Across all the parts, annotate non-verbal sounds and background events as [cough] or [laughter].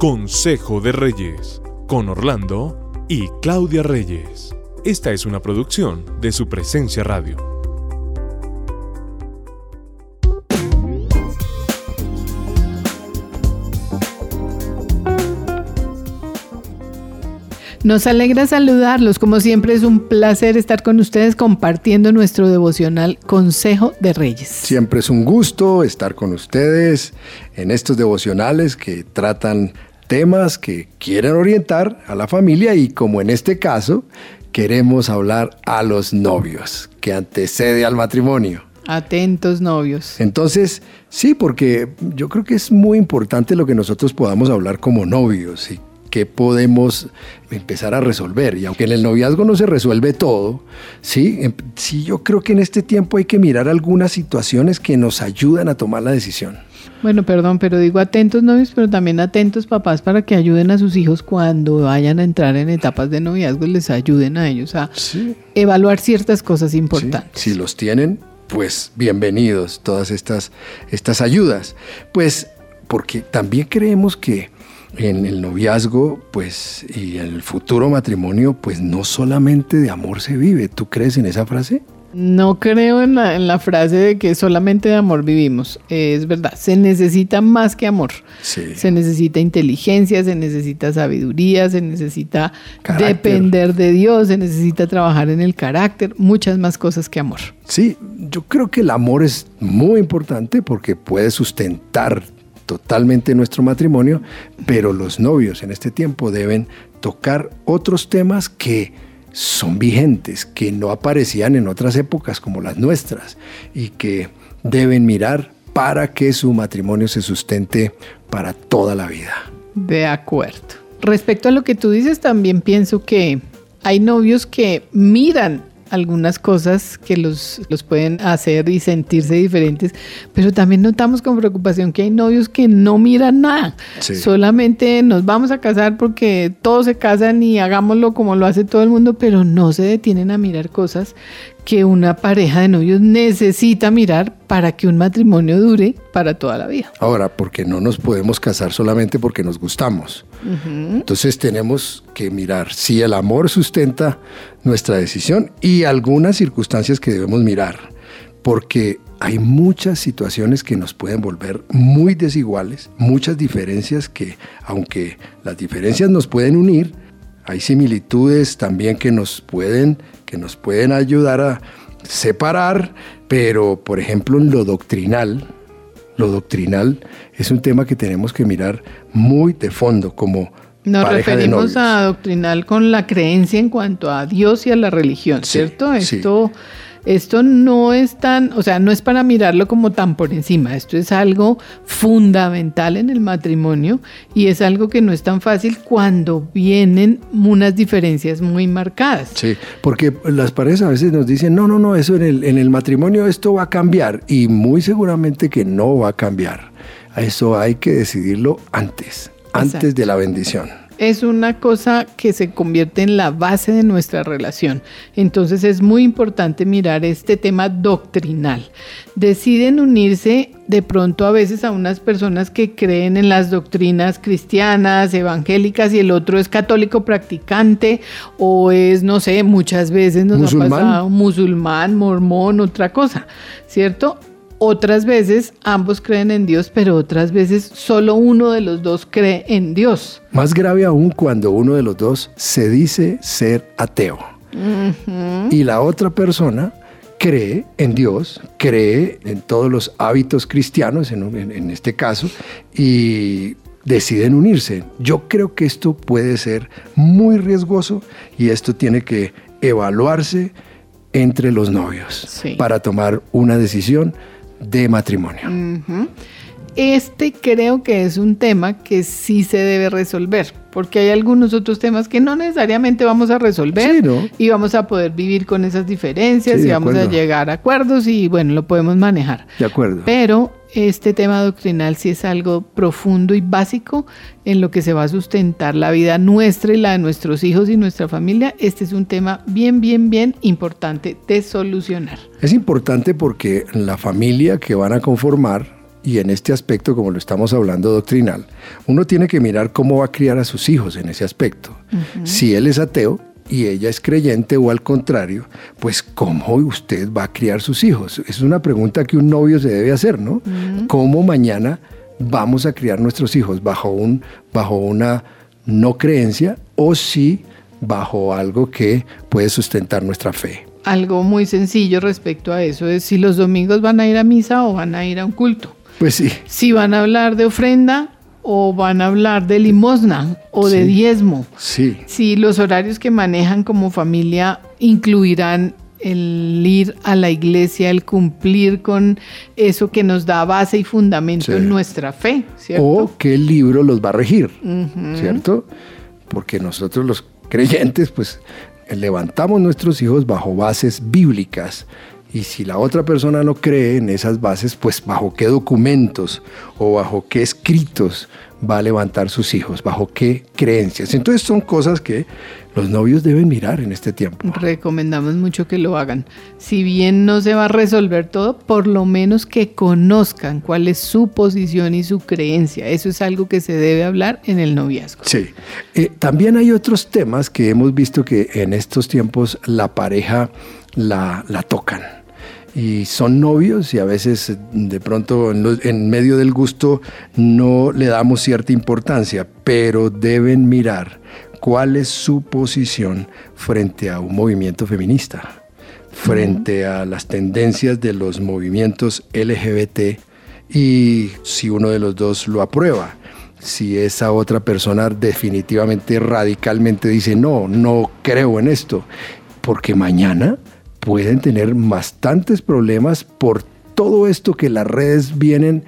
Consejo de Reyes, con Orlando y Claudia Reyes. Esta es una producción de su presencia radio. Nos alegra saludarlos. Como siempre es un placer estar con ustedes compartiendo nuestro devocional Consejo de Reyes. Siempre es un gusto estar con ustedes en estos devocionales que tratan temas que quieren orientar a la familia y como en este caso queremos hablar a los novios, que antecede al matrimonio. Atentos novios. Entonces, sí, porque yo creo que es muy importante lo que nosotros podamos hablar como novios y qué podemos empezar a resolver. Y aunque en el noviazgo no se resuelve todo, sí, em, sí yo creo que en este tiempo hay que mirar algunas situaciones que nos ayudan a tomar la decisión. Bueno, perdón, pero digo atentos novios, pero también atentos papás para que ayuden a sus hijos cuando vayan a entrar en etapas de noviazgo, les ayuden a ellos a evaluar ciertas cosas importantes. Si los tienen, pues bienvenidos todas estas, estas ayudas. Pues porque también creemos que en el noviazgo, pues, y en el futuro matrimonio, pues no solamente de amor se vive. ¿Tú crees en esa frase? No creo en la, frase de que solamente de amor vivimos. es verdad, se necesita más que amor. Se necesita inteligencia, se necesita sabiduría, se necesita depender de Dios, se necesita trabajar en el carácter, muchas más cosas que amor. Sí, yo creo que el amor es muy importante porque puede sustentar totalmente nuestro matrimonio, pero los novios en este tiempo deben tocar otros temas que son vigentes, que no aparecían en otras épocas como las nuestras y que deben mirar para que su matrimonio se sustente para toda la vida. De acuerdo. Respecto a lo que tú dices, también pienso que hay novios que miran algunas cosas que los, los pueden hacer y sentirse diferentes, pero también notamos con preocupación que hay novios que no miran nada, solamente nos vamos a casar porque todos se casan y hagámoslo como lo hace todo el mundo, pero no se detienen a mirar cosas que una pareja de novios necesita mirar para que un matrimonio dure para toda la vida. Ahora, porque no nos podemos casar solamente porque nos gustamos. Entonces tenemos que mirar si el amor sustenta nuestra decisión y algunas circunstancias que debemos mirar, porque hay muchas situaciones que nos pueden volver muy desiguales, muchas diferencias que, aunque las diferencias nos pueden unir, hay similitudes también que nos pueden que nos pueden ayudar a separar, pero por ejemplo en lo doctrinal, lo doctrinal es un tema que tenemos que mirar muy de fondo como nos referimos a doctrinal con la creencia en cuanto a Dios y a la religión, ¿cierto? Esto esto no es tan, o sea, no es para mirarlo como tan por encima, esto es algo fundamental en el matrimonio y es algo que no es tan fácil cuando vienen unas diferencias muy marcadas. Sí, porque las parejas a veces nos dicen, no, no, no, eso en el, en el matrimonio esto va a cambiar y muy seguramente que no va a cambiar. Eso hay que decidirlo antes, antes de la bendición es una cosa que se convierte en la base de nuestra relación. Entonces es muy importante mirar este tema doctrinal. Deciden unirse de pronto a veces a unas personas que creen en las doctrinas cristianas, evangélicas y el otro es católico practicante o es, no sé, muchas veces nos ha pasado musulmán, mormón, otra cosa, ¿cierto? Otras veces ambos creen en Dios, pero otras veces solo uno de los dos cree en Dios. Más grave aún cuando uno de los dos se dice ser ateo. Y la otra persona cree en Dios, cree en todos los hábitos cristianos, en, este caso, y deciden unirse. Yo creo que esto puede ser muy riesgoso y esto tiene que evaluarse entre los novios para tomar una decisión de matrimonio. Este creo que es un tema que sí se debe resolver, porque hay algunos otros temas que no necesariamente vamos a resolver y vamos a poder vivir con esas diferencias y vamos a llegar a acuerdos y bueno, lo podemos manejar. De acuerdo. Pero este tema doctrinal sí es algo profundo y básico en lo que se va a sustentar la vida nuestra y la de nuestros hijos y nuestra familia. Este es un tema bien, bien, bien importante de solucionar. Es importante porque la familia que van a conformar y en este aspecto, como lo estamos hablando doctrinal, uno tiene que mirar cómo va a criar a sus hijos en ese aspecto. Si él es ateo y ella es creyente o al contrario, pues cómo usted va a criar sus hijos. Es una pregunta que un novio se debe hacer, ¿no? ¿Cómo mañana vamos a criar nuestros hijos bajo, un, bajo una no creencia o si bajo algo que puede sustentar nuestra fe? Algo muy sencillo respecto a eso es si los domingos van a ir a misa o van a ir a un culto. Pues sí. Si van a hablar de ofrenda o van a hablar de limosna o de diezmo. Sí. Si los horarios que manejan como familia incluirán el ir a la iglesia, el cumplir con eso que nos da base y fundamento en nuestra fe, ¿cierto? O qué libro los va a regir, ¿cierto? Porque nosotros los creyentes, pues levantamos nuestros hijos bajo bases bíblicas y si la otra persona no cree en esas bases, pues bajo qué documentos o bajo qué escritos va a levantar sus hijos, bajo qué creencias. Entonces son cosas que los novios deben mirar en este tiempo. Recomendamos mucho que lo hagan. Si bien no se va a resolver todo, por lo menos que conozcan cuál es su posición y su creencia. Eso es algo que se debe hablar en el noviazgo. Sí. Eh, también hay otros temas que hemos visto que en estos tiempos la pareja la, la tocan y son novios y a veces de pronto en, medio del gusto no le damos cierta importancia, pero deben mirar cuál es su posición frente a un movimiento feminista, frente a las tendencias de los movimientos LGBT y si uno de los dos lo aprueba. Si esa otra persona definitivamente radicalmente dice, no, no creo en esto, porque mañana pueden tener bastantes problemas por todo esto que las redes vienen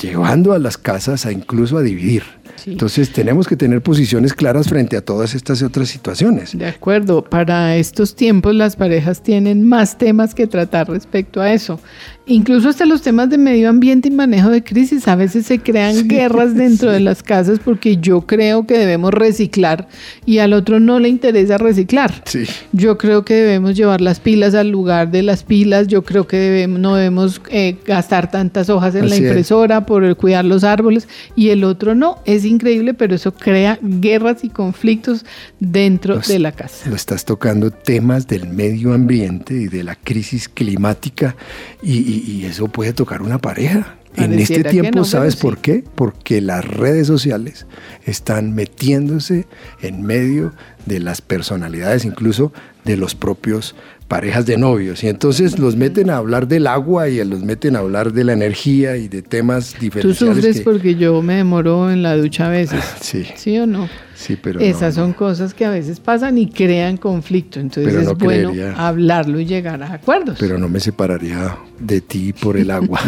llevando a las casas a incluso a dividir. Entonces tenemos que tener posiciones claras frente a todas estas otras situaciones. De acuerdo, para estos tiempos las parejas tienen más temas que tratar respecto a eso. Incluso hasta los temas de medio ambiente y manejo de crisis, a veces se crean [laughs] guerras dentro de las casas porque yo creo que debemos reciclar y al otro no le interesa reciclar. Sí. Yo creo que debemos llevar las pilas al lugar de las pilas, yo creo que debemos, no debemos eh, gastar tantas hojas en la impresora por cuidar los árboles y el otro no. Es increíble, pero eso crea guerras y conflictos dentro de la casa. Lo estás tocando temas del medio ambiente y de la crisis climática y y, eso puede tocar una pareja. en este tiempo, ¿sabes por qué? Porque las redes sociales están metiéndose en medio de las personalidades, incluso de los propios parejas de novios. Y entonces los meten a hablar del agua y los meten a hablar de la energía y de temas diferentes. Tú sufres porque yo me demoro en la ducha a veces. sí. ¿Sí o no? Sí, pero Esas son cosas que a veces pasan y crean conflicto. Entonces es bueno hablarlo y llegar a acuerdos. Pero no me separaría de ti por el agua.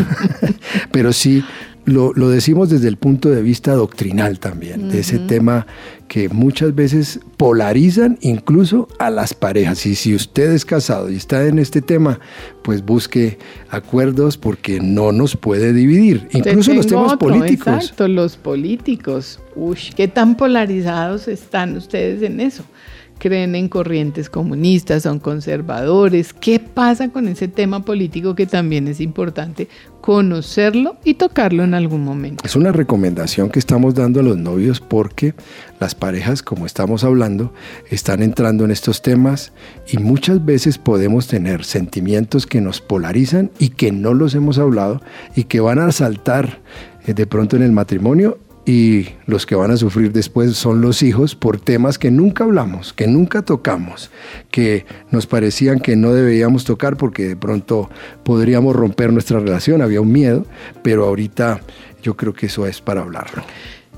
[laughs] pero sí, lo, decimos desde el punto de vista doctrinal también, de ese tema que muchas veces polarizan incluso a las parejas. Y si usted es casado y está en este tema, pues busque acuerdos porque no nos puede dividir. Incluso los temas políticos. Exacto, los políticos. Uy, ¿qué tan polarizados están ustedes en eso? Creen en corrientes comunistas, son conservadores. ¿Qué pasa con ese tema político que también es importante conocerlo y tocarlo en algún momento? Es una recomendación que estamos dando a los novios porque las parejas, como estamos hablando, están entrando en estos temas y muchas veces podemos tener sentimientos que nos polarizan y que no los hemos hablado y que van a saltar eh, de pronto en el matrimonio y los que van a sufrir después son los hijos por temas que nunca hablamos, que nunca tocamos, que nos parecían que no deberíamos tocar porque de pronto podríamos romper nuestra relación, había un miedo, pero ahorita yo creo que eso es para hablarlo.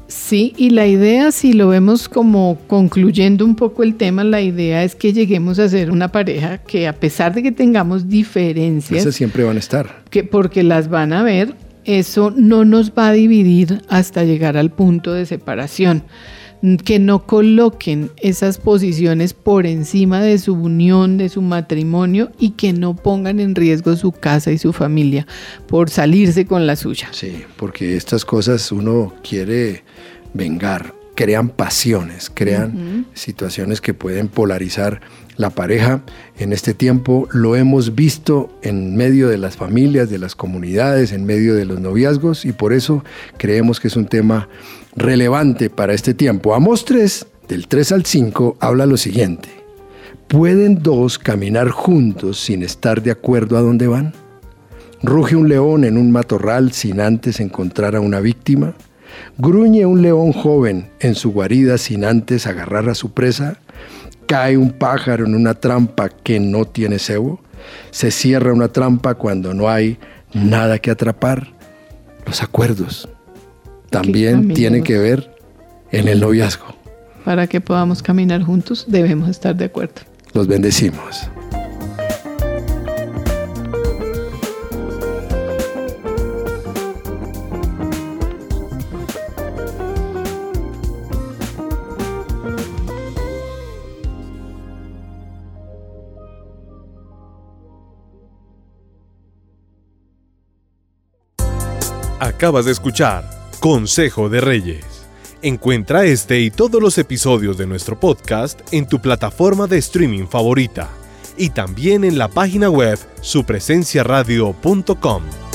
Sí, y la idea, si lo vemos como concluyendo un poco el tema, la idea es que lleguemos a ser una pareja que a pesar de que tengamos diferencias, esas siempre van a estar, que porque las van a ver, eso no nos va a dividir hasta llegar al punto de separación. Que no coloquen esas posiciones por encima de su unión, de su matrimonio y que no pongan en riesgo su casa y su familia por salirse con la suya. Sí, porque estas cosas uno quiere vengar crean pasiones, crean situaciones que pueden polarizar la pareja. En este tiempo lo hemos visto en medio de las familias, de las comunidades, en medio de los noviazgos y por eso creemos que es un tema relevante para este tiempo. Amos 3, del 3 al 5, habla lo siguiente. ¿Pueden dos caminar juntos sin estar de acuerdo a dónde van? ¿Ruge un león en un matorral sin antes encontrar a una víctima? ¿Gruñe un león joven en su guarida sin antes agarrar a su presa? ¿Cae un pájaro en una trampa que no tiene cebo? ¿Se cierra una trampa cuando no hay nada que atrapar? Los acuerdos también tienen que ver en el noviazgo. Para que podamos caminar juntos debemos estar de acuerdo. Los bendecimos. Acabas de escuchar Consejo de Reyes. Encuentra este y todos los episodios de nuestro podcast en tu plataforma de streaming favorita y también en la página web supresenciaradio.com.